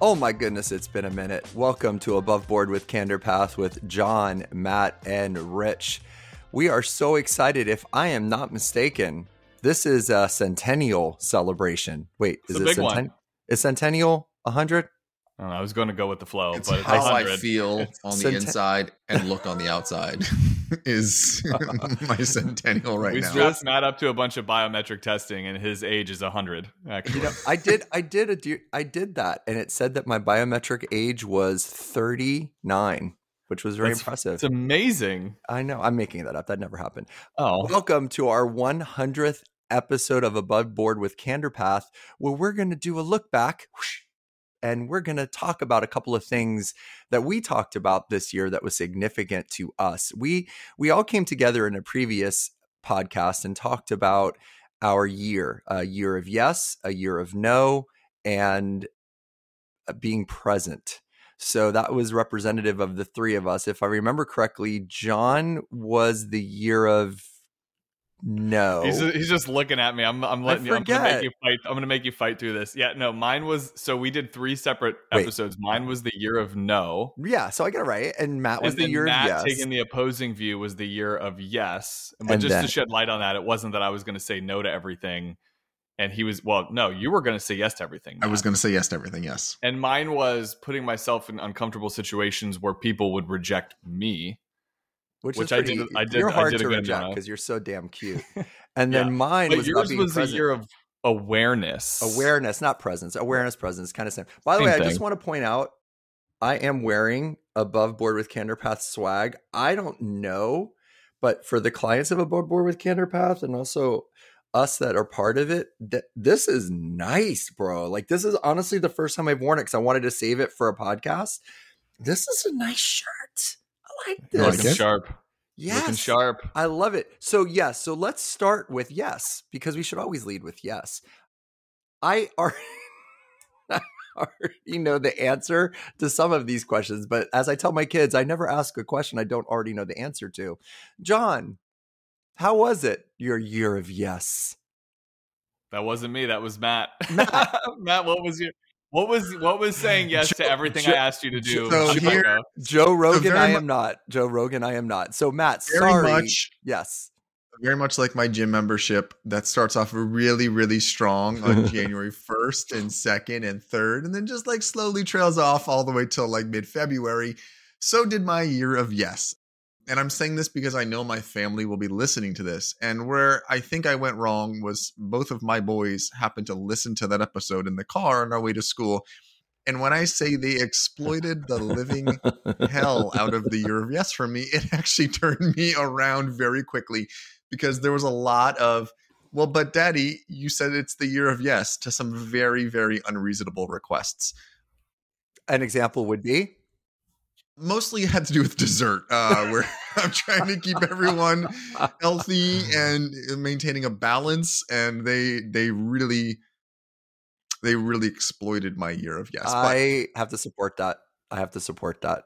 Oh my goodness, it's been a minute. Welcome to Above Board with Candor Path with John, Matt, and Rich. We are so excited. If I am not mistaken, this is a centennial celebration. Wait, It's is a it big one. is centennial 100? I, don't know, I was going to go with the flow, It's but it's how I feel on the Cent- inside and look on the outside is my centennial right now. we now. strapped Matt up to a bunch of biometric testing, and his age is 100. Actually, You know, I did I did a de- I did that and it said that my biometric age was 39, which was very That's- impressive. it's amazing. I know. I'm making that up. That never happened. Oh, Welcome to our 100th episode of Above Board with Candor Path, where we're going to do a look back whoosh, and we're going to talk about a couple of things that we talked about this year that was significant to us. We we all came together in a previous podcast and talked about our year, a year of yes, a year of no, and uh, being present. So that was representative of the three of us. If I remember correctly, John was the year of no. he's, he's just looking at me. I'm I'm letting you. I'm gonna make you fight. I'm gonna make you fight through this. Yeah, no, mine was. So we did three separate Wait. episodes. Mine was the year of no. yeah, so I got it right. And Matt was And the year Matt of yes. taking the opposing view was the year of yes. But And just then- to shed light on that, it wasn't that I was going to say no to everything, and he was. Well, no, you were going to say yes to everything. I was going to say yes to everything. Yes. and mine was putting myself in uncomfortable situations where people would reject me. Which, which I pretty, did- I did- You're I hard did to reject because you're so damn cute. And then Yeah. mine But was yours was present. the year of awareness. awareness, not presence. Awareness, presence, kind of same. By the Same way, I just want to point out, I am wearing above board with Candor Path swag. I don't know, but for the clients of above board with Candor Path and also us that are part of it, th- this is nice, bro. Like this is honestly the first time I've worn it because I wanted to save it for a podcast. This is a nice shirt. Like this. Looking sharp. Yes. Looking sharp. I love it. So yes, so let's start with yes because we should always lead with yes. I are. Already know the answer to some of these questions, but as I tell my kids, I never ask a question I don't already know the answer to. John, how was it your year of yes? That wasn't me. That was Matt. Matt. Matt, what was your what was what was saying yes to everything Joe- I asked you to do? So here- Joe Rogan, very I mu- am not. Joe Rogan, I am not. So Matt, Very sorry. much. Yes. Very much like my gym membership that starts off really, really strong on January 1st and 2nd and 3rd, and then just like slowly trails off all the way till like mid February. So did my year of yes. And I'm saying this because I know my family will be listening to this. And where I think I went wrong was both of my boys happened to listen to that episode in the car on our way to school. And when I say they exploited the living hell out of the year of yes for me, it actually turned me around very quickly because there was a lot of, well, but daddy, you said it's the year of yes to some very, very unreasonable requests. An example would be Mostly had to do with dessert, uh, where I'm trying to keep everyone healthy and maintaining a balance. And they, they really, they really exploited my year of yes. But I have to support that. I have to support that.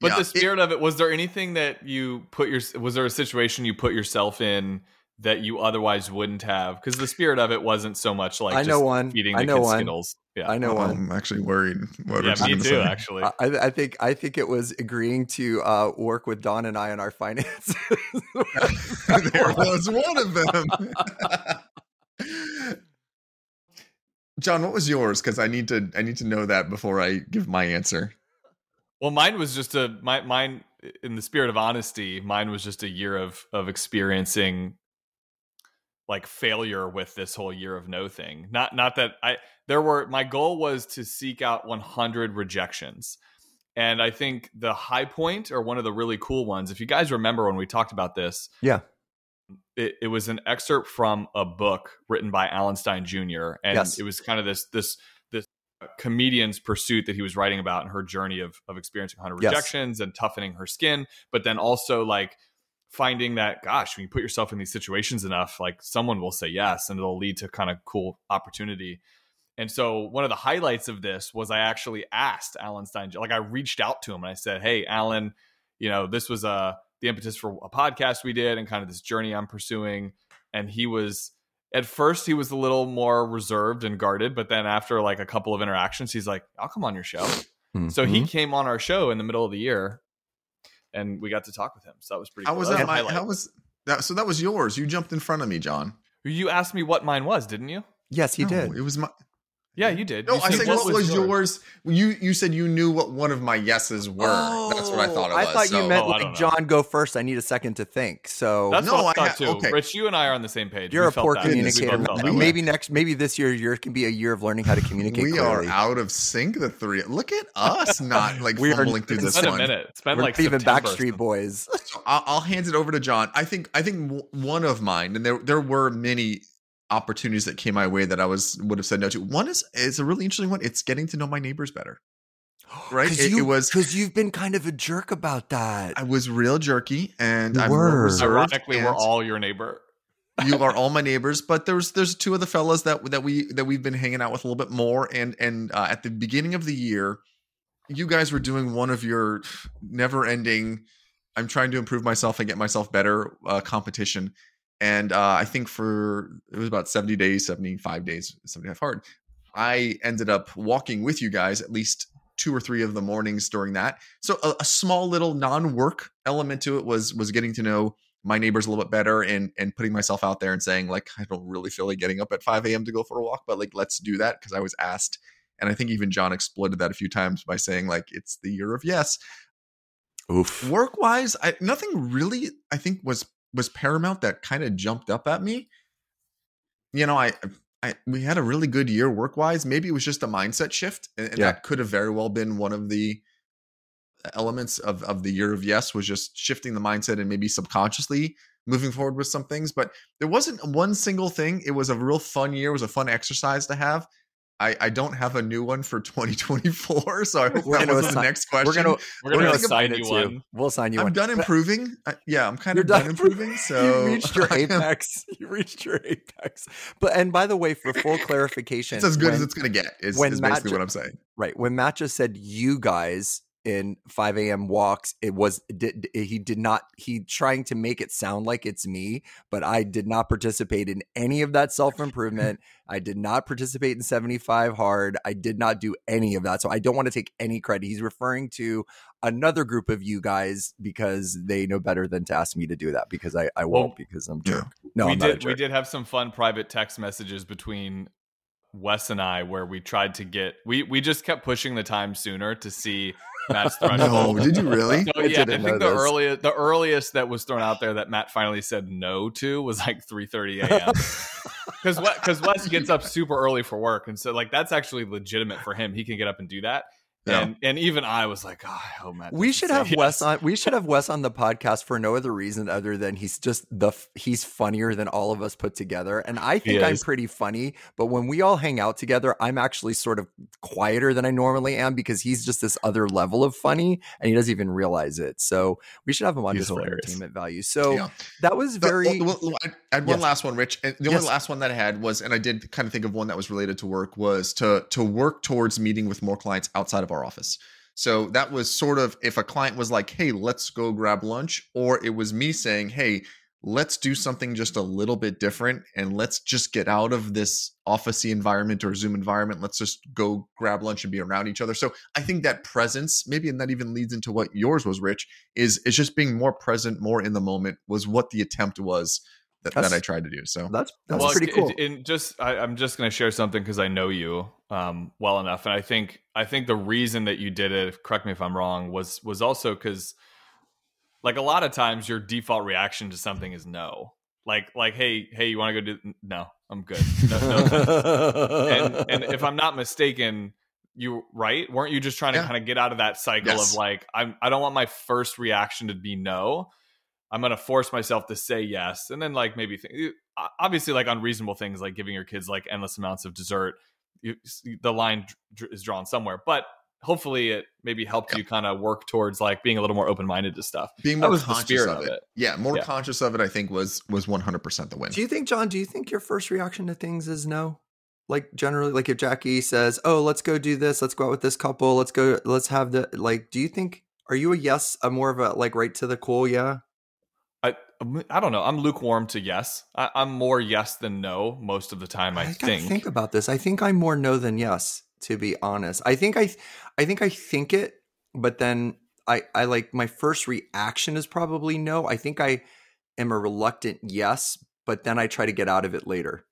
But yeah, the it- spirit of it was there anything that you put your was there a situation you put yourself in that you otherwise wouldn't have because the spirit of it wasn't so much like I know just one. feeding I the know kids one. Skittles. Yeah, I know one. I'm actually worried. What yeah, Rich is me too. say. Actually, I, I think I think it was agreeing to uh, work with Dawn and I on our finances. there was one of them. John, what was yours? Because I need to I need to know that before I give my answer. Well, mine was just a my mine in the spirit of honesty. Mine was just a year of of experiencing like failure with this whole year of no thing. Not not that I there were my goal was to seek out 100 rejections. And I think the high point or one of the really cool ones, if you guys remember when we talked about this, yeah. it, it was an excerpt from a book written by Alan Stein Jr. And Yes. it was kind of this this this uh, comedian's pursuit that he was writing about and her journey of of experiencing 100 Yes. rejections and toughening her skin, but then also like finding that gosh, when you put yourself in these situations enough, like someone will say yes and it'll lead to kind of cool opportunity. And so one of the highlights of this was I actually asked Alan Stein, like I reached out to him and I said, "Hey, Alan, you know, this was uh, the impetus for a podcast we did and kind of this journey I'm pursuing." And he was at first he was a little more reserved and guarded, but then after like a couple of interactions, he's like, "I'll come on your show." So he Mhm. came on our show in the middle of the year, and we got to talk with him. So that was pretty. How cool. was That that? a My, highlight. how was that? So that was yours. You jumped in front of me, John. You asked me what mine was, didn't you? yes, he No, did. It was my. Yeah, you did. No, You I said, said what was yours? You you said you knew what one of my yeses were. That's what I thought it Oh, I was. thought you meant Oh, like. John go first. I need a second to think. So That's No, what I I thought ha- too. okay. Rich, you and I are on the same page. you're We a poor that. communicator. We both felt We- that way. Maybe next, maybe this year, year can be a year of learning how to communicate. we are out of sync. The three. Look at us not like We are- fumbling through It's this been a one. minute. It's been We're like not even September. Backstreet Boys. I'll, I'll hand it over to John. I think I think one of mine, and there there were many opportunities that came my way that I was would have said no to. One is is a really interesting one. It's getting to know my neighbors better. Right? It- it was- because you've been kind of a jerk about that. I was real jerky, and You I'm were. real reserved, Ironically, we're all your neighbor. you are all my neighbors. But there's there's two of the fellas that that we that we've been hanging out with a little bit more, and and uh, at the beginning of the year, you guys were doing one of your never ending. I'm trying to improve myself and get myself better uh, competition. And uh, I think for it was about 70 days, 75 days, 75 hard. I ended up walking with you guys at least two or three of the mornings during that. So a, a small little non-work element to it was was getting to know my neighbors a little bit better and and putting myself out there and saying like I don't really feel like getting up at 5 a.m. to go for a walk, but like let's do that because I was asked. And I think even John exploited that a few times by saying like it's the year of yes Oof. work wise i nothing really i think was was paramount that kind of jumped up at me. You know i i we had a really good year work wise maybe it was just a mindset shift and, and Yeah. that could have very well been one of the elements of of the year of yes was just shifting the mindset and maybe subconsciously moving forward with some things but there wasn't one single thing. It was a real fun year. It was a fun exercise to have I, I don't have a new one for 2024, so I hope We're that gonna wasn't the next question. We're gonna We're we're gonna gonna assign you it one. to. We'll assign you I'm one. done improving. I, yeah, I'm kind You're of done, done improving. So you reached your apex. You reached your apex. But and by the way, for full clarification, It's as good as it's going to get. Is, when is Matt basically ju- what I'm saying. Right. When Matt just said you guys in 5 a.m. walks, it was did, he did not he trying to make it sound like it's me, but I did not participate in any of that self improvement. I did not participate in 75 hard. I did not do any of that. So I don't want to take any credit. He's referring to another group of you guys because they know better than to ask me to do that because I, I won't Well, because I'm jerk. No, we I'm did. We did have some fun private text messages between Wes and I where we tried to get. We we just kept pushing the time sooner to see Matt's threshold. No, did you really? Oh, so I yeah, I didn't think know the this. earliest the earliest that was thrown out there that Matt finally said no to was like 3:30 a.m. Because because Wes gets up super early for work, and so like that's actually legitimate for him. He can get up and do that. Yeah. And and even I was like, oh, I hope Matt. we should have yes." Wes on. We should have Wes on the podcast for no other reason other than he's just the he's funnier than all of us put together, and I think I'm pretty funny. But when we all hang out together, I'm actually sort of quieter than I normally am because he's just this other level of funny, and he doesn't even realize it. So we should have him on He's just for hilarious. entertainment value. So Yeah. that was The- very. well, well, I I had one Yes. last one, Rich. And the Yes. only last one that I had was, and I did kind of think of one that was related to work, was to to work towards meeting with more clients outside of our office. So that was sort of if a client was like, "Hey, let's go grab lunch," or it was me saying, "Hey, let's do something just a little bit different and let's just get out of this officey environment or Zoom environment. Let's just go grab lunch and be around each other." So I think that presence, maybe, and that even leads into what yours was, Rich, is is just being more present, more in the moment, was what the attempt was that, that I tried to do. So that's that's well, pretty cool. it- and just I, I'm just going to share something because I know you um, well enough, and I think I think the reason that you did it, correct me if I'm wrong, was was also because like a lot of times your default reaction to something is no. Like like hey hey you want to go do no I'm good no, no and and if I'm not mistaken, you right? Weren't you just trying to Yeah. kind of get out of that cycle Yes. of like I'm I don't want my first reaction to be no. I'm gonna force myself to say yes, and then like maybe think, obviously like unreasonable things like giving your kids like endless amounts of dessert. You, the line dr- is drawn somewhere, but hopefully it maybe helped Yeah. you kind of work towards like being a little more open minded to stuff. being That more was the conscious spirit of of it. it. Yeah, more Yeah. conscious of it. I think was was 100 percent the win. Do you think, John? Do you think your first reaction to things is no? Like generally, like if Jackie says, "Oh, let's go do this. Let's go out with this couple. Let's go. Let's have the like." Do you think? Are you a yes? A more of a like right to the cool? Yeah. I don't know. I'm lukewarm to yes. I, am more yes than no most of the time. I, I think. Think about this. I think I'm more no than yes. To be honest, I think I, I think I think it, but then I, I like my first reaction is probably no. I think I am a reluctant yes, but then I try to get out of it later.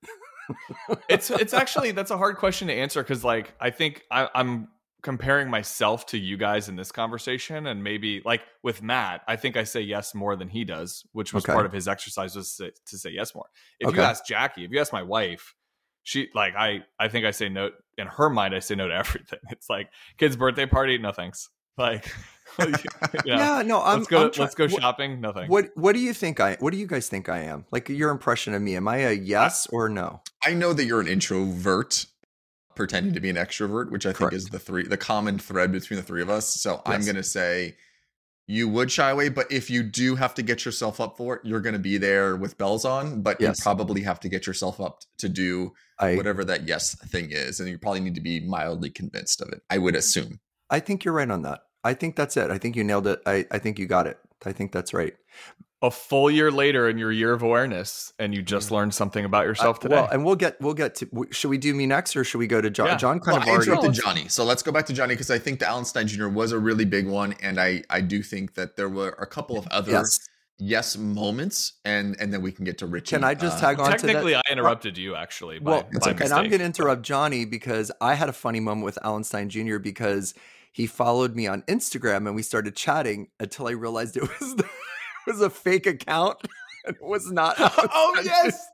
it's it's actually that's a hard question to answer because like I think I, I'm comparing myself to you guys in this conversation and maybe like with Matt, I think I say yes more than he does, which was okay. part of his exercise was to, to say yes more. If okay. you ask Jackie, if you ask my wife, she like I I think I say no in her mind I say no to everything. It's like kids birthday party, no thanks. Like yeah, no, I'm, let's go. I'm try- let's go shopping. Nothing. What What do you think I? What do you guys think I am? Like your impression of me? Am I a yes or no? I know that you're an introvert, pretending to be an extrovert, which I think is the three the common thread between the three of us. So yes. I'm gonna say you would shy away, but if you do have to get yourself up for it, you're gonna be there with bells on, but yes. you probably have to get yourself up to do I, whatever that yes thing is. And you probably need to be mildly convinced of it, I would assume. I think you're right on that. I think that's it. I think you nailed it. I, I think you got it. I think that's right a full year later in your year of awareness and you just learned something about yourself today. Uh, well, and we'll get we'll get to should we do me next or should we go to John? Yeah. John kind well, of I already interrupted Johnny. So let's go back to Johnny because I think the Alan Stein Jr. was a really big one and I I do think that there were a couple of other yes, yes moments and and then we can get to Richie. Can I just uh, tag on Technically I interrupted you actually by, well, by and I'm going to interrupt Johnny because I had a funny moment with Alan Stein Jr. because he followed me on Instagram and we started chatting until I realized it was the was a fake account. it was not. oh yes.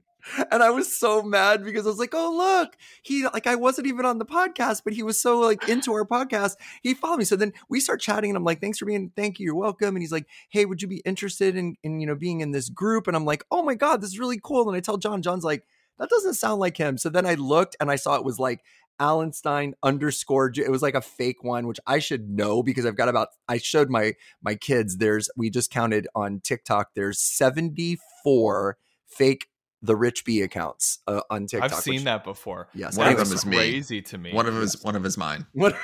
And I was so mad because I was like, "Oh look, he like I wasn't even on the podcast, but he was so like into our podcast. He followed me. So then we start chatting, and I'm like, "Thanks for being, thank you, you're welcome." And he's like, "Hey, would you be interested in in you know being in this group?" And I'm like, "Oh my god, this is really cool." And I tell John, John's like, "That doesn't sound like him." So then I looked and I saw it was like Allenstein underscore. It was like a fake one, which I should know because I've got about. I showed my my kids. There's we just counted on TikTok. There's 74 fake the rich bee accounts uh, on TikTok. I've seen which, that before. Yes, one of them is crazy me. to me. One of them is one of is mine. What?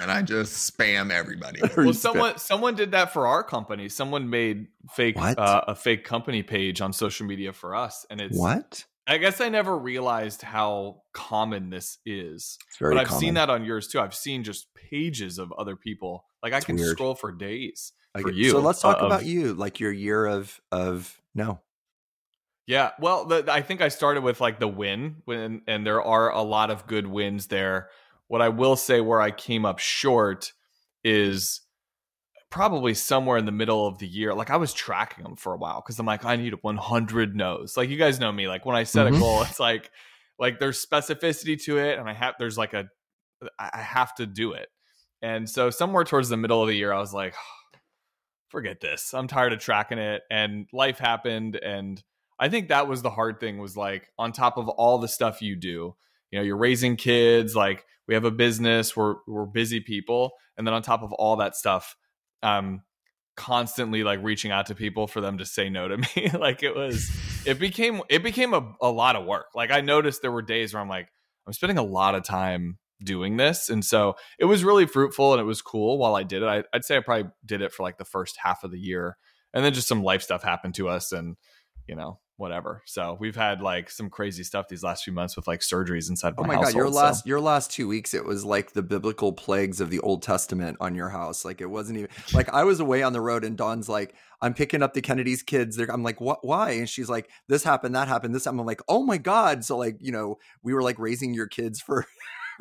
and I just spam everybody. well, someone someone did that for our company. Someone made fake uh, a fake company page on social media for us, and it's what I guess I never realized how common this is. but I've common. seen that on yours too. I've seen just pages of other people. Like I can weird. scroll for days for you. So let's talk uh, about of, you, like your year of of no. Yeah, well, the, I think I started with like the win, when, and there are a lot of good wins there. What I will say, where I came up short, is probably somewhere in the middle of the year. Like I was tracking them for a while because I'm like, I need 100 no's. Like you guys know me. Like when I set mm-hmm. a goal, it's like, like there's specificity to it, and I have there's like a, I have to do it. And so somewhere towards the middle of the year, I was like, oh, forget this. I'm tired of tracking it, and life happened, and I think that was the hard thing. Was like on top of all the stuff you do, you know, you're raising kids, like we have a business, we're we're busy people, and then on top of all that stuff um constantly like reaching out to people for them to say no to me. Like it was it became it became a, a lot of work. Like i noticed there were days where i'm like i'm spending a lot of time doing this. And so it was really fruitful and it was cool while i did it. I, i'd say i probably did it for like the first half of the year. And then just some life stuff happened to us and you know whatever. So we've had like some crazy stuff these last few months with like surgeries inside. Oh my, my god, your last so. your last two weeks, it was like the biblical plagues of the Old Testament on your house. Like it wasn't even like I was away on the road, and Dawn's like, "I'm picking up the Kennedy's kids." They're, I'm like, "What? Why?" And she's like, "This happened, that happened, this." I'm like, "Oh my god!" So like, you know, we were like raising your kids for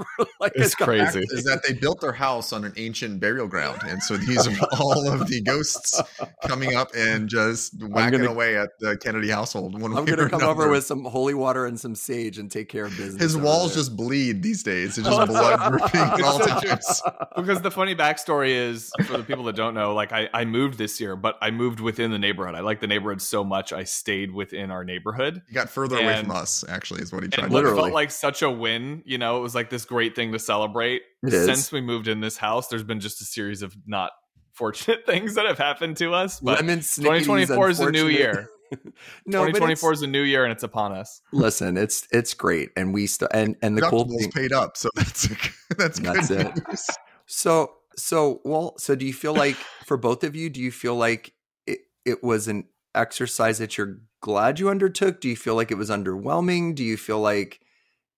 like it's crazy. is that they built their house on an ancient burial ground and so these are all of the ghosts coming up and just whacking gonna, away at the kennedy household i'm gonna come another. over with some holy water and some sage and take care of business his walls there. just bleed these days. It's just blood dripping at all times. Because the funny backstory is for the people that don't know like I, I moved this year but i moved within the neighborhood. I like the neighborhood so much i stayed within our neighborhood. You got further and, away from us actually is what he tried and literally felt like such a win you know? It was like this great thing to celebrate. Since we moved in this house, there's been just a series of not fortunate things that have happened to us. But Lemon 2024 is a new year. no, 2024 is a new year and it's upon us. Listen, it's it's great, and we still and and the cool thing paid up, so that's that's that's it. News. So so well, so do you feel like for both of you, do you feel like it it was an exercise that you're glad you undertook? Do you feel like it was underwhelming? Do you feel like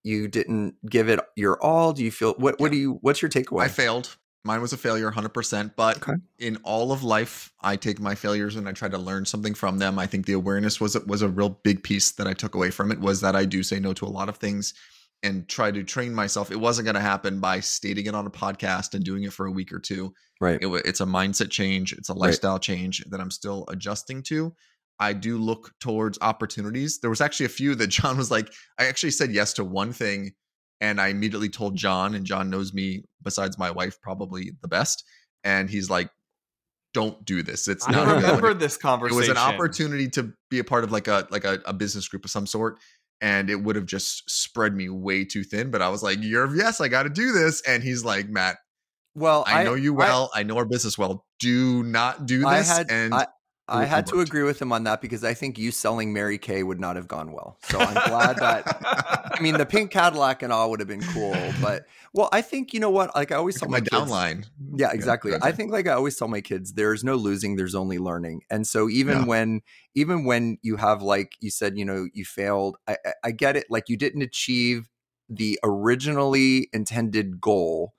you didn't give it your all? Do you feel what what do you what's your takeaway? I failed. Mine was a failure 100%, but Okay. in all of life, I take my failures and I try to learn something from them. I think the awareness was was a real big piece that I took away from it was that I do say no to a lot of things and try to train myself. It wasn't going to happen by stating it on a podcast and doing it for a week or two. right. It, it's a mindset change, it's a Right. lifestyle change that I'm still adjusting to. I do look towards opportunities. There was actually a few that John was like, I actually said yes to one thing and I immediately told John, and John knows me besides my wife probably the best. And he's like, don't do this. It's I not good remember one." this conversation. It was an opportunity to be a part of like a like a, a business group of some sort. And it would have just spread me way too thin. But I was like, You're yes, I gotta do this. And he's like, Matt, Well, I know you well. I, know our business well. Do not do I this. had and I, I had to agree with him on that because I think you selling Mary Kay would not have gone well. So I'm glad that I mean the pink Cadillac and all would have been cool, but well, I think you know what? Like I always tell my, my kids, downline. Yeah, exactly. ahead, I think like I always tell my kids, there's no losing, there's only learning. And so even Yeah. when even when you have like you said, you know, you failed, I, I get it. Like you didn't achieve the originally intended goal,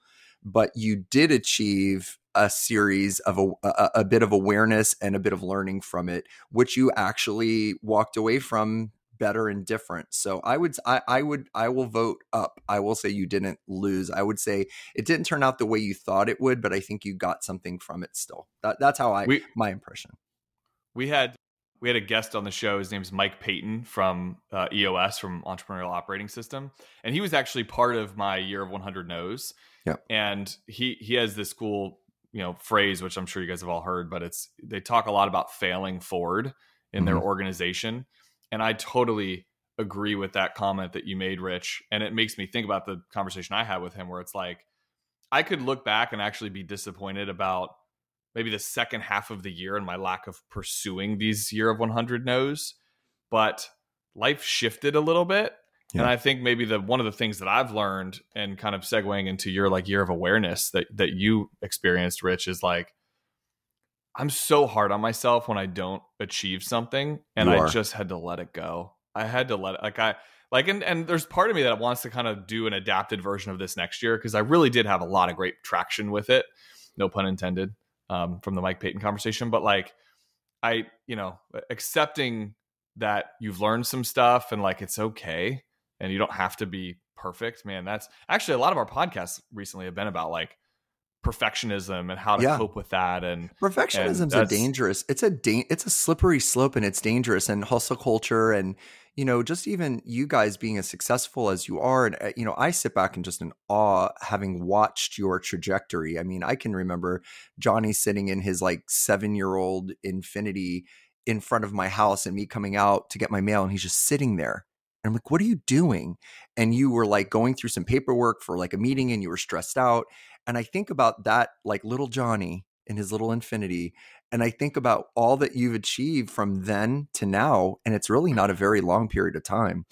but you did achieve a series of a, a, a bit of awareness and a bit of learning from it, which you actually walked away from better and different. So I would I, I would I will vote up. I will say you didn't lose. I would say it didn't turn out the way you thought it would, but I think you got something from it still. That, that's how I We- my impression. we had we had a guest on the show. His name's Mike Paton from uh, EOS from Entrepreneurial Operating System, and he was actually part of my year of 100 no's. Yeah. and he he has this cool you know phrase which I'm sure you guys have all heard, but it's they talk a lot about failing forward in their Mhm. organization, and I totally agree with that comment that you made, Rich. And it makes me think about the conversation I had with him, where it's like I could look back and actually be disappointed about maybe the second half of the year and my lack of pursuing these year of 100 no's but life shifted a little bit and i think maybe the one of the things that i've learned and kind of segueing into your like year of awareness that that you experienced rich is like i'm so hard on myself when i don't achieve something and i just had to let it go. I had to let it like i like and, and there's part of me that wants to kind of do an adapted version of this next year because i really did have a lot of great traction with it no pun intended um, from the Mike Paton conversation, but like I, you know, accepting that you've learned some stuff and like it's okay and you don't have to be perfect, man. That's actually a lot of our podcasts recently have been about like perfectionism and how to Yeah. cope with that. And Perfectionism's a dangerous. It's a da- it's a slippery slope and it's dangerous and hustle culture and you know just even you guys being as successful as you are and uh, you know I sit back and just in awe having watched your trajectory. I mean, I can remember Johnny sitting in his like 7-year-old Infiniti in front of my house and me coming out to get my mail and he's just sitting there. And I'm like, "What are you doing?" And you were like going through some paperwork for like a meeting and you were stressed out. And I think about that like little Johnny in his little Infiniti and i think about all that you've achieved from then to now and it's really not a very long period of time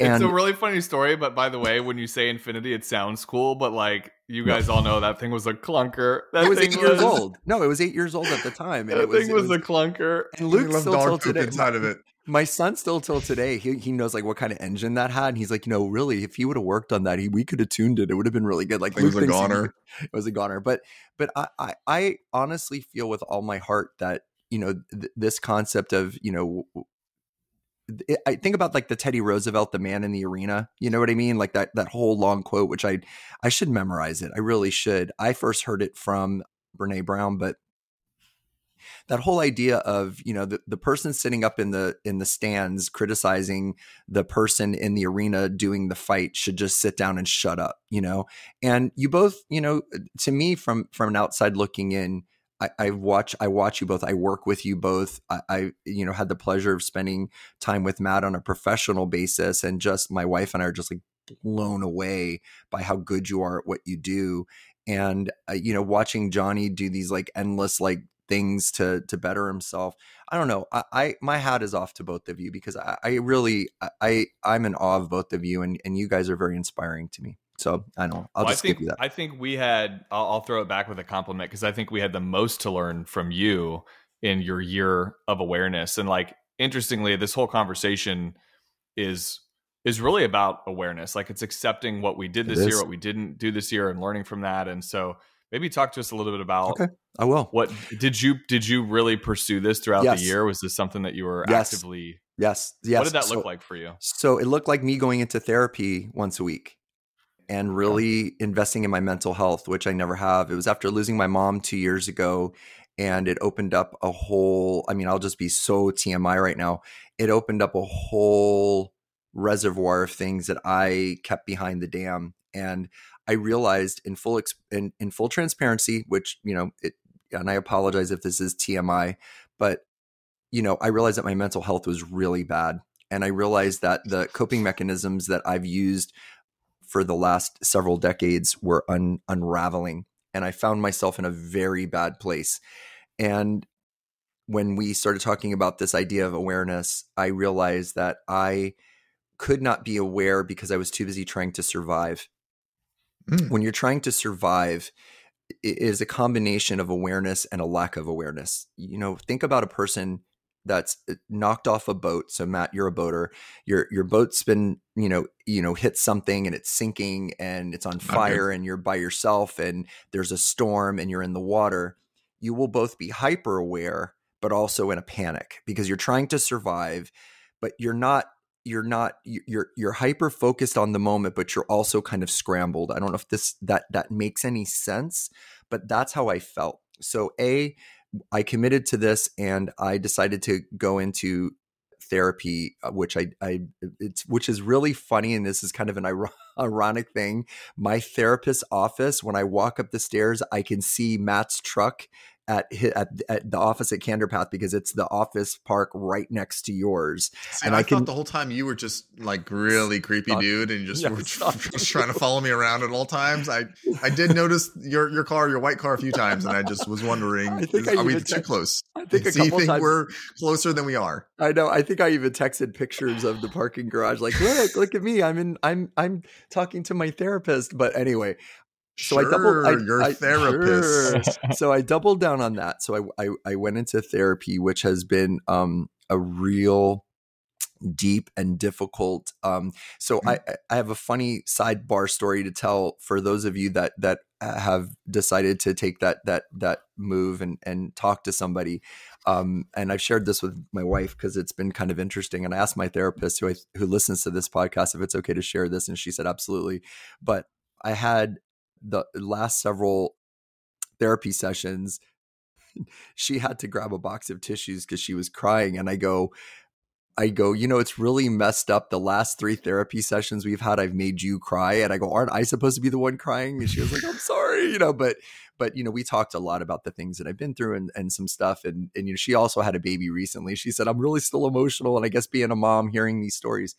and it's a really funny story. But by the way, when you say Infiniti, it sounds cool, but like you guys all know that thing was a clunker. That it was thing eight years old no it was eight years old at the time and That it was, thing it was, a clunker. and luke still dog today inside of it. My son still till today he, he knows like what kind of engine that had and he's like you know really if he would have worked on that he, we could have tuned it it would have been really good like Thing was a goner. it was a goner but but I, I i honestly feel with all my heart that you know th- this concept of you know it- I think about like the Teddy Roosevelt, the man in the arena. You know what I mean? Like that that whole long quote, which I I should memorize it. I really should. I first heard it from Brene Brown, but that whole idea of you know the, the person sitting up in the in the stands criticizing the person in the arena doing the fight should just sit down and shut up you know and you both you know to me from from an outside looking in I, watch I watch you both. I work with you both. I, I you know had the pleasure of spending time with Matt on a professional basis, and just my wife and I are just like blown away by how good you are at what you do. And uh, you know, watching Johnny do these like endless like things to to better himself. I don't know. I, I my hat is off to both of you because I, I really I I'm in awe of both of you, and and you guys are very inspiring to me. So I don't. I'll Well, just I think give you that. I think we had. I'll, I'll throw it back with a compliment because I think we had the most to learn from you in your year of awareness. And like interestingly, this whole conversation is is really about awareness. Like it's accepting what we did this year, what we didn't do this year, and learning from that. And so maybe talk to us a little bit about okay i will. what did you did you really pursue this throughout yes. the year? Was this something that you were yes. actively yes yes. what did that so, look like for you? so it looked like me going into therapy once a week and really investing in my mental health which i never have. It was after losing my mom two years ago and it opened up a whole i mean i'll just be so tmi right now. It opened up a whole reservoir of things that i kept behind the dam and I realized in full in, in full transparency, which you know, it, and I apologize if this is TMI, but you know, I realized that my mental health was really bad, and I realized that the coping mechanisms that I've used for the last several decades were un, unraveling, and I found myself in a very bad place. And when we started talking about this idea of awareness, I realized that I could not be aware because I was too busy trying to survive Mm. When you're trying to survive, it is a combination of awareness and a lack of awareness. You know, think about a person that's uh, knocked off a boat. So Matt, you're a boater. Your your boat's been, you know, you know, hit something and it's sinking and it's on fire okay. and you're by yourself and there's a storm and you're in the water. You will both be hyper aware but also in a panic because you're trying to survive, but you're not you're not you're you're hyper focused on the moment but you're also kind of scrambled. I don't know if this that that makes any sense but that's how i felt. So a i committed to this and i decided to go into therapy uh, which i i it's which is really funny and this is kind of an ironic thing. My therapist's office when i walk up the stairs i can see matt's truck at at, at the office at CandorPath because it's the office park right next to yours. See, and I, I can, thought the whole time you were just like really creepy not, dude, and just yeah, were just trying to follow me around at all times. I I did notice your your car, your white car, a few times, and I just was wondering, is, are we too close? I think a couple times we're closer than we are. I know. I think I even texted pictures of the parking garage, like, look, look at me. I'm in. I'm I'm talking to my therapist. But anyway, so sure, I doubled. I, your I, therapist. Sure. so I doubled down on that. So I, I, I went into therapy, which has been um, a real deep and difficult. Um, so mm-hmm. I, I have a funny sidebar story to tell for those of you that that have decided to take that that that move and and talk to somebody. Um, and I've shared this with my wife because it's been kind of interesting. And I asked my therapist who I, who listens to this podcast if it's okay to share this, and she said absolutely. But I had the last several therapy sessions, she had to grab a box of tissues because she was crying. And I go, I go, you know, it's really messed up. The last three therapy sessions we've had, I've made you cry. And I go, aren't I supposed to be the one crying? And she was like, I'm sorry, you know, but, but, you know, we talked a lot about the things that I've been through and, and some stuff. And, and, you know, she also had a baby recently. She said, I'm really still emotional. And I guess being a mom, hearing these stories,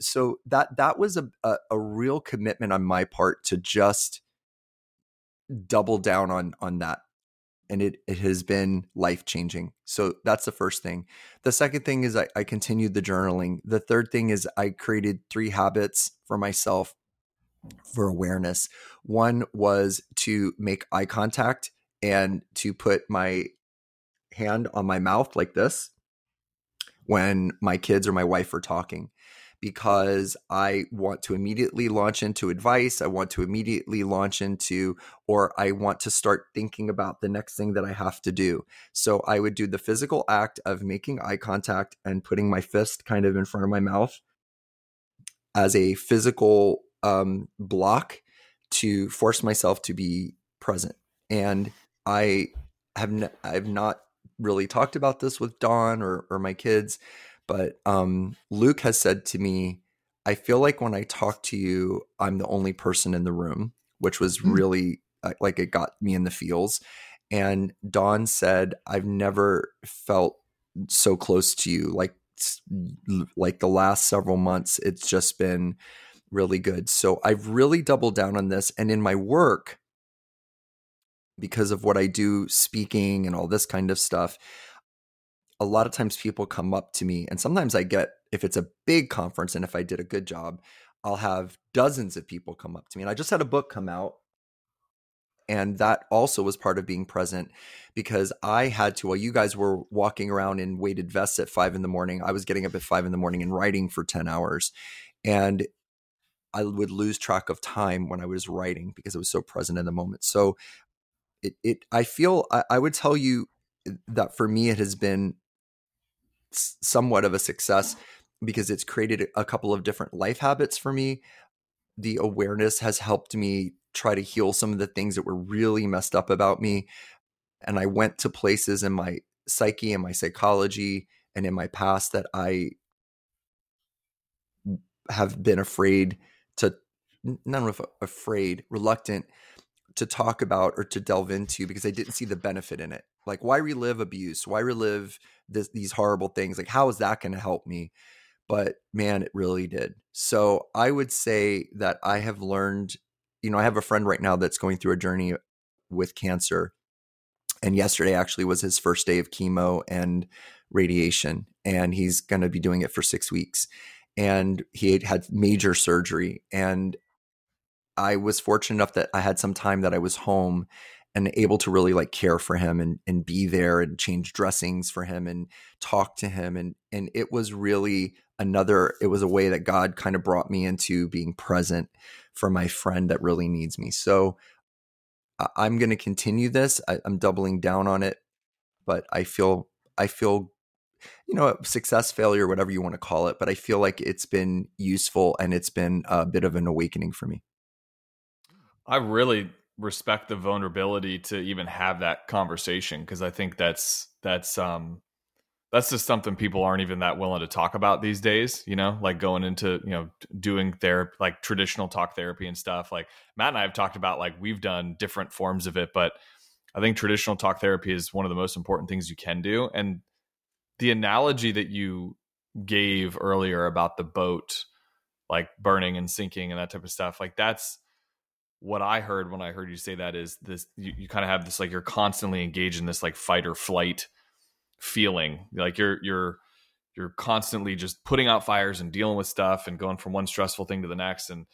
so that that was a, a, a real commitment on my part to just double down on on that and it it has been life changing so that's the first thing. The second thing is I, I continued the journaling. The third thing is i created three habits for myself for awareness. One was to make eye contact and to put my hand on my mouth like this when my kids or my wife are talking because I want to immediately launch into advice. I want to immediately launch into, or I want to start thinking about the next thing that I have to do. So I would do the physical act of making eye contact and putting my fist kind of in front of my mouth as a physical um, block to force myself to be present. And I have n- I've not really talked about this with Dawn or or my kids, but um, Luke has said to me, I feel like when I talk to you, I'm the only person in the room, which was mm-hmm. really uh, like it got me in the feels. And Dawn said, I've never felt so close to you. Like, like the last several months, it's just been really good. So I've really doubled down on this. And in my work, because of what I do, speaking and all this kind of stuff, a lot of times people come up to me and sometimes I get if it's a big conference and if I did a good job, I'll have dozens of people come up to me. And I just had a book come out and that also was part of being present because I had to, while you guys were walking around in weighted vests at five in the morning, I was getting up at five in the morning and writing for 10 hours. And I would lose track of time when I was writing because it was so present in the moment. So it, it I feel, I, I would tell you that for me, it has been somewhat of a success because it's created a couple of different life habits for me. The awareness has helped me try to heal some of the things that were really messed up about me. And I went to places in my psyche and my psychology and in my past that I have been afraid to, none of afraid, reluctant to talk about or to delve into because I didn't see the benefit in it. Like, why relive abuse? Why relive this, these horrible things? Like, how is that going to help me? But man, it really did. So I would say that I have learned, you know, I have a friend right now that's going through a journey with cancer. And yesterday actually was his first day of chemo and radiation. And he's going to be doing it for six weeks. And he had had major surgery. And I was fortunate enough that I had some time that I was home and able to really like care for him and and be there and change dressings for him and talk to him and and it was really another it was a way that God kind of brought me into being present for my friend that really needs me. So I'm going to continue this. I, I'm doubling down on it, but I feel I feel you know success failure whatever you want to call it but i feel like it's been useful and it's been a bit of an awakening for me I really respect the vulnerability to even have that conversation because I think that's that's um that's just something people aren't even that willing to talk about these days, you know, like going into, you know, doing therapy, like traditional talk therapy and stuff. Like Matt and I have talked about, like, we've done different forms of it, but I think traditional talk therapy is one of the most important things you can do. And the analogy that you gave earlier about the boat, like burning and sinking and that type of stuff, like, that's, what I heard when I heard you say that is this you, you kind of have this like you're constantly engaged in this like fight or flight feeling. Like you're you're you're constantly just putting out fires and dealing with stuff and going from one stressful thing to the next. And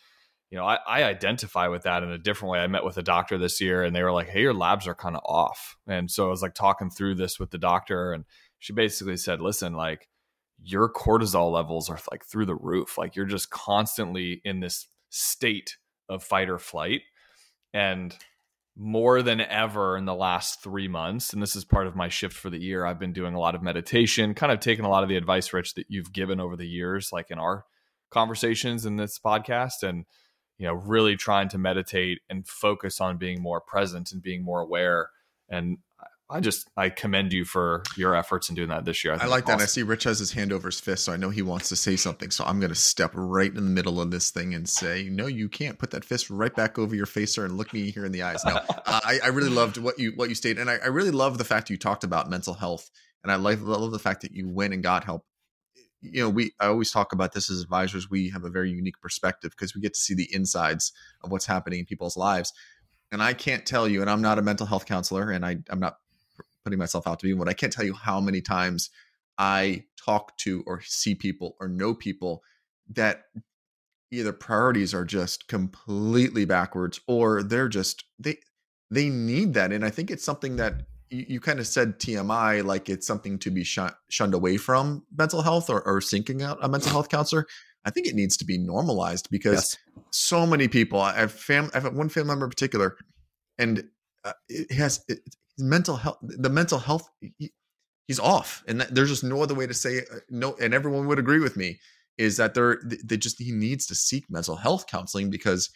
you know, I, I identify with that in a different way. I met with a doctor this year and they were like, Hey, your labs are kind of off. And so I was like talking through this with the doctor and she basically said, Listen, like your cortisol levels are like through the roof. Like you're just constantly in this state of fight or flight. And more than ever in the last three months, and this is part of my shift for the year, I've been doing a lot of meditation, kind of taking a lot of the advice, Rich, that you've given over the years, like in our conversations in this podcast, and you know, really trying to meditate and focus on being more present and being more aware. And I just I commend you for your efforts in doing that this year. I, I like that. Awesome. I see Rich has his hand over his fist, so I know he wants to say something. So I'm going to step right in the middle of this thing and say, "No, you can't put that fist right back over your face, sir, and look me here in the eyes." Uh, I, I, really loved what you what you stated, and I, I, really love the fact you talked about mental health, and I like love the fact that you went and got help. You know, we I always talk about this as advisors. We have a very unique perspective because we get to see the insides of what's happening in people's lives. And I can't tell you, and I'm not a mental health counselor, and I, I'm not putting myself out to be one. I can't tell you how many times I talk to or see people or know people that either priorities are just completely backwards or they're just they they need that and i think it's something that you, you kind of said tmi like it's something to be shun, shunned away from mental health or, or seeking out a mental health counselor i think it needs to be normalized because yes. so many people i have fam i have one family member in particular and uh, it has it, his mental health the mental health he, he's off and that, there's just no other way to say it uh, no and everyone would agree with me is that there they just he needs to seek mental health counseling because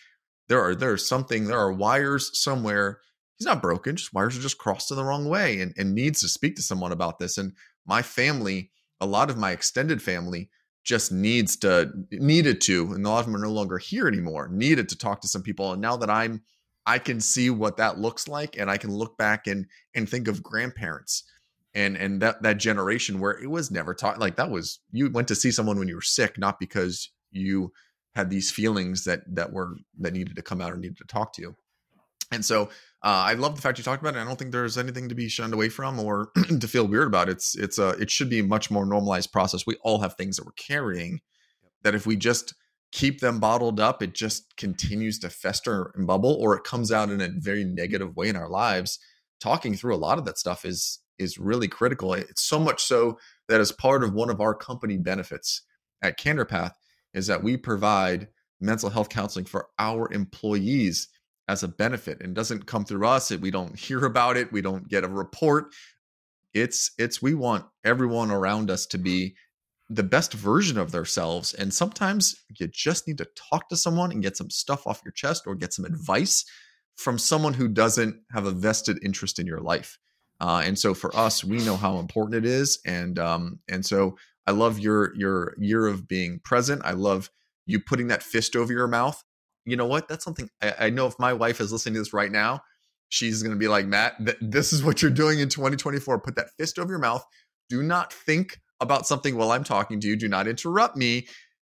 there are there's something there are wires somewhere. He's not broken just wires are just crossed in the wrong way and, and needs to speak to someone about this and my family a lot of my extended family just needs to needed to and a lot of them are no longer here anymore needed to talk to some people and now that i'm I can see what that looks like and I can look back and and think of grandparents and and that that generation where it was never taught like that was you went to see someone when you were sick not because you had these feelings that that were that needed to come out or needed to talk to you. And so uh, I love the fact you talked about it. I don't think there's anything to be shunned away from or to feel weird about. It's it's a it should be a much more normalized process. We all have things that we're carrying that if we just keep them bottled up, it just continues to fester and bubble, or it comes out in a very negative way in our lives. Talking through a lot of that stuff is is really critical. It's so much so that as part of one of our company benefits at CandorPath is that we provide mental health counseling for our employees as a benefit and doesn't come through us we don't hear about it we don't get a report it's it's we want everyone around us to be the best version of themselves and sometimes you just need to talk to someone and get some stuff off your chest or get some advice from someone who doesn't have a vested interest in your life uh, and so for us we know how important it is and um, and so i love your your year of being present i love you putting that fist over your mouth you know what? That's something I, I know if my wife is listening to this right now, she's going to be like, Matt, th- this is what you're doing in 2024. Put that fist over your mouth. Do not think about something while I'm talking to you. Do not interrupt me.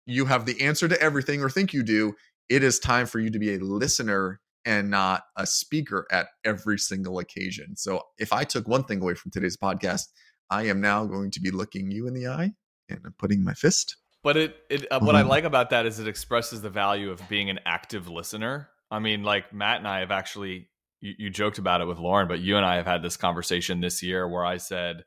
You have the answer to everything, or think you do. It is time for you to be a listener and not a speaker at every single occasion. So, if I took one thing away from today's podcast, I am now going to be looking you in the eye and I'm putting my fist but it, it uh, what I like about that is it expresses the value of being an active listener. I mean, like Matt and I have actually, you, you joked about it with Lauren, but you and I have had this conversation this year where I said,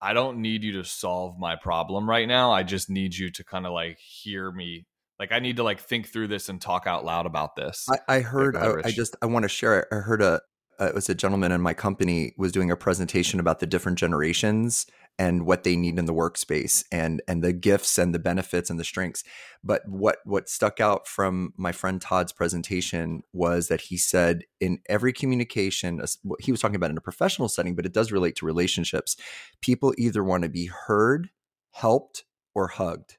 I don't need you to solve my problem right now. I just need you to kind of like hear me. Like I need to like think through this and talk out loud about this. I, I heard. I, I, just I want to share. I heard a. Uh, it was a gentleman in my company was doing a presentation about the different generations and what they need in the workspace and and the gifts and the benefits and the strengths. But what what stuck out from my friend Todd's presentation was that he said in every communication he was talking about in a professional setting but it does relate to relationships people either want to be heard helped or hugged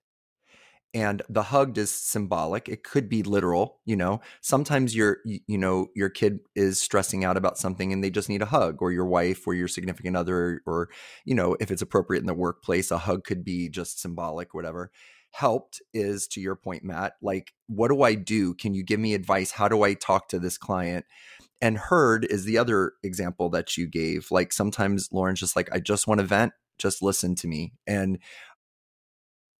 and the hugged is symbolic it could be literal you know? Sometimes your you know your kid is stressing out about something and they just need a hug or your wife or your significant other or you know if it's appropriate in the workplace a hug could be just symbolic whatever. Helped is to your point matt like what do i do? Can you give me advice? How do i talk to this client? And heard is the other example that you gave like sometimes lauren's just like i just want to vent just listen to me. And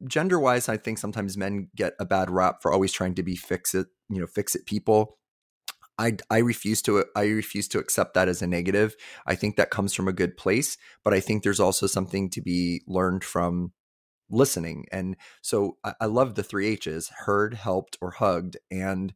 gender wise, I think sometimes men get a bad rap for always trying to be fix it, you know, fix it people. I, I refuse to I refuse to accept that as a negative. I think that comes from a good place, but I think there's also something to be learned from listening. And so I, I love the three H's: heard, helped, or hugged. And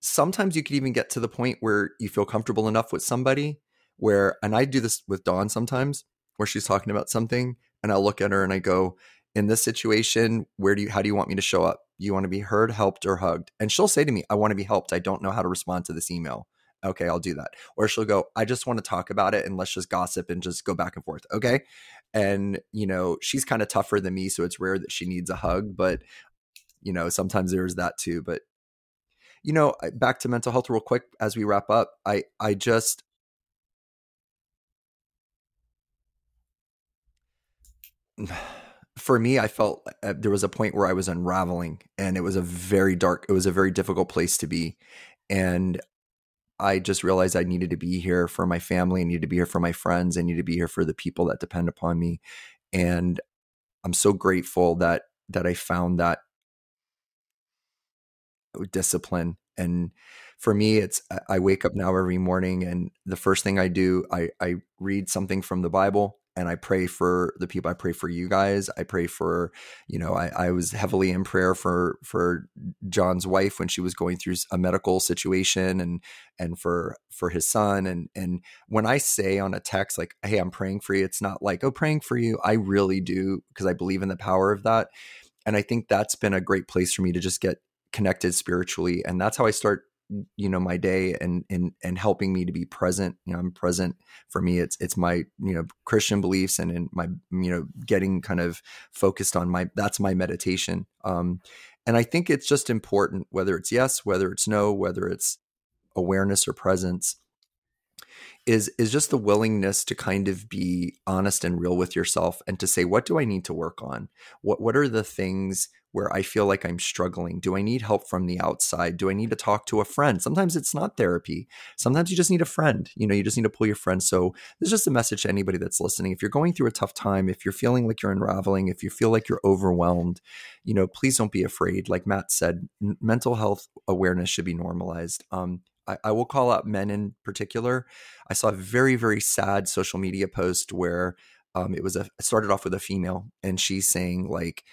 sometimes you could even get to the point where you feel comfortable enough with somebody where, and I do this with Dawn sometimes, where she's talking about something, and I'll look at her and I go, in this situation, where do you, how do you want me to show up? You want to be heard, helped, or hugged? And she'll say to me, I want to be helped. I don't know how to respond to this email. Okay, I'll do that. Or she'll go, I just want to talk about it and let's just gossip and just go back and forth. Okay. And, you know, she's kind of tougher than me. So it's rare that she needs a hug, but, you know, sometimes there's that too. But, you know, back to mental health real quick as we wrap up. I, I just, for me, I felt uh, there was a point where I was unraveling, and it was a very dark, it was a very difficult place to be, and I just realized I needed to be here for my family, I needed to be here for my friends, I needed to be here for the people that depend upon me, and I'm so grateful that that I found that discipline and for me it's i wake up now every morning and the first thing i do i i read something from the bible and I pray for the people. I pray for you guys. I pray for, you know, I, I was heavily in prayer for for John's wife when she was going through a medical situation, and and for for his son. And and when I say on a text like, "Hey, I'm praying for you," it's not like, "Oh, praying for you." I really do because I believe in the power of that, and I think that's been a great place for me to just get connected spiritually, and that's how I start you know my day and and and helping me to be present you know i'm present. For me it's it's my you know christian beliefs and in my you know getting kind of focused on my that's my meditation um and i think it's just important whether it's yes whether it's no whether it's awareness or presence is is just the willingness to kind of be honest and real with yourself and to say what do i need to work on? What what are the things where I feel like I'm struggling? Do I need help from the outside? Do I need to talk to a friend? Sometimes it's not therapy. Sometimes you just need a friend. You know, you just need to pull your friend. So this is just a message to anybody that's listening. If you're going through a tough time, if you're feeling like you're unraveling, if you feel like you're overwhelmed, you know, please don't be afraid. Like Matt said, n- mental health awareness should be normalized. Um, I, I will call out men in particular. I saw a very, very sad social media post where um, it was a started off with a female and she's saying like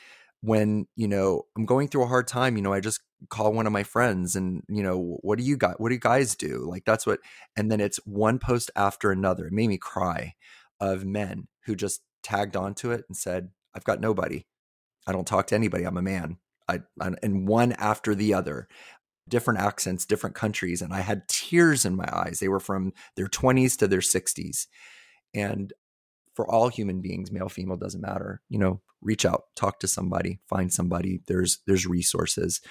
when you know i'm going through a hard time you know i just call one of my friends and you know what do you got what do you guys do? Like that's what and then it's one post after another. It made me cry of men who just tagged onto it and said i've got nobody. I don't talk to anybody. I'm a man. I, I and one after the other. Different accents different countries and i had tears in my eyes. They were from their 20s to their 60s and for all human beings male female doesn't matter. You know reach out talk to somebody find somebody. There's there's resources.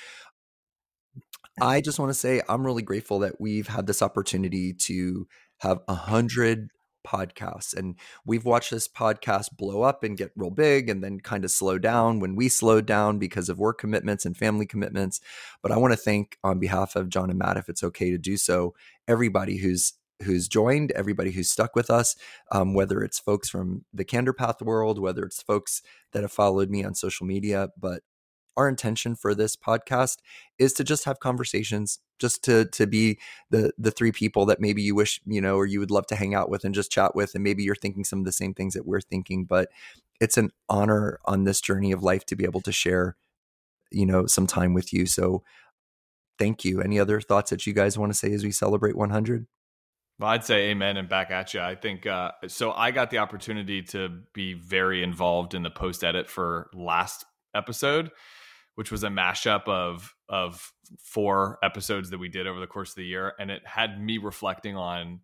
I just want to say i'm really grateful that we've had this opportunity to have a hundred podcasts and we've watched this podcast blow up and get real big and then kind of slow down when we slowed down because of work commitments and family commitments. But i want to thank on behalf of john and matt if it's okay to do so everybody who's who's joined, everybody who's stuck with us, um, whether it's folks from the CandorPath world, whether it's folks that have followed me on social media. But our intention for this podcast is to just have conversations, just to to be the the three people that maybe you wish you know or you would love to hang out with and just chat with, and maybe you're thinking some of the same things that we're thinking. But it's an honor on this journey of life to be able to share, you know, some time with you. So. Thank you. Any other thoughts that you guys want to say as we celebrate 100? Well, I'd say amen and back at you. I think uh, so. I got the opportunity to be very involved in the post edit for last episode, which was a mashup of of four episodes that we did over the course of the year, and it had me reflecting on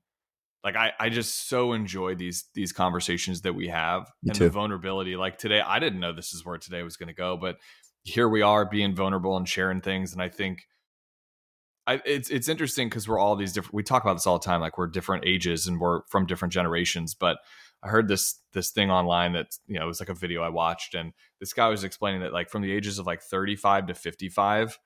like I, I just so enjoy these these conversations that we have Me and too. the vulnerability. Like today, I didn't know this is where today was going to go, but here we are being vulnerable and sharing things, and I think I, it's it's interesting because we're all these different. We talk about this all the time, like we're different ages and we're from different generations. But I heard this this thing online that you know it was like a video I watched, and this guy was explaining that like from the ages of like thirty five to fifty five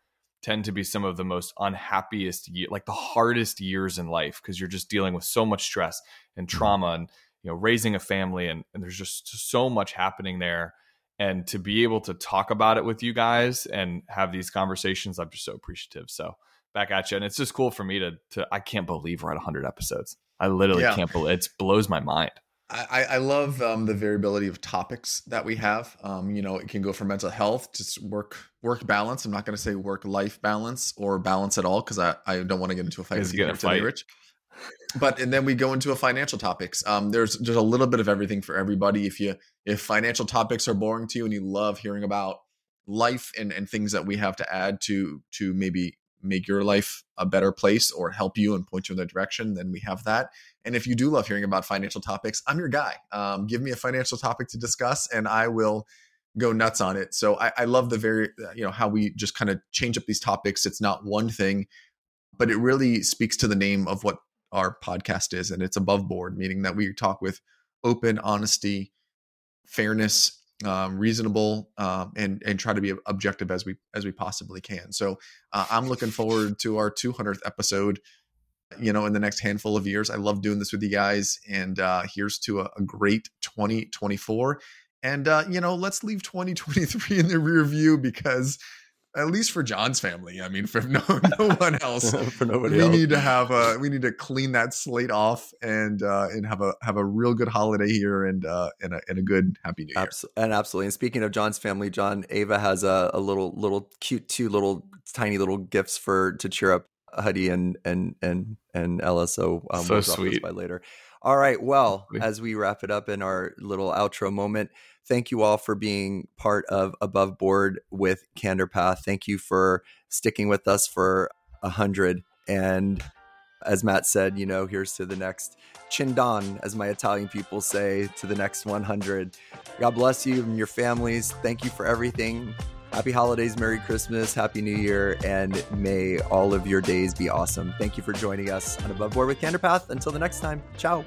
tend to be some of the most unhappiest, ye- like the hardest years in life because you're just dealing with so much stress and mm-hmm. trauma and you know raising a family and, and there's just so much happening there and to be able to talk about it with you guys and have these conversations i'm just so appreciative so back at you and it's just cool for me to to i can't believe we're at 100 episodes i literally Yeah. can't believe it blows my mind I, I love um, the variability of topics that we have. Um, you know, it can go from mental health to work work balance. I'm not going to say work life balance or balance at all because I, I don't want to get into a fight with you a fight. Rich. But and then we go into a financial topics. Um, there's there's a little bit of everything for everybody. If you if financial topics are boring to you and you love hearing about life and and things that we have to add to to maybe make your life a better place or help you and point you in the direction, then we have that. And if you do love hearing about financial topics, I'm your guy. Um, give me a financial topic to discuss, and I will go nuts on it. So I, I love the very, uh, you know, how we just kind of change up these topics. It's not one thing, but it really speaks to the name of what our podcast is, and it's above board, meaning that we talk with open honesty, fairness, um, reasonable, um, and and try to be objective as we as we possibly can. So uh, I'm looking forward to our 200th episode you know, in the next handful of years. I love doing this with you guys. And uh, here's to a, a great 2024. And, uh, you know, let's leave 2023 in the rear view because, at least for John's family, I mean, for no, no one else, for nobody we else. need to have a we need to clean that slate off and uh and have a have a real good holiday here and uh and a, and a good happy new year Abs- and absolutely. And speaking of John's family, John Ava has a, a little little cute two little tiny little gifts for to cheer up Huddy and and and and Ella. So um, So we'll drop those sweet. by later. All right. Well, as we wrap it up in our little outro moment, thank you all for being part of Above Board with CandorPath. Thank you for sticking with us for a hundred. And as Matt said, you know, here's to the next cent'anni, as my Italian people say, to the next 100. God bless you and your families. Thank you for everything. Happy holidays, Merry Christmas, Happy New Year, and may all of your days be awesome. Thank you for joining us on Above Board with CandorPath. Until the next time, ciao.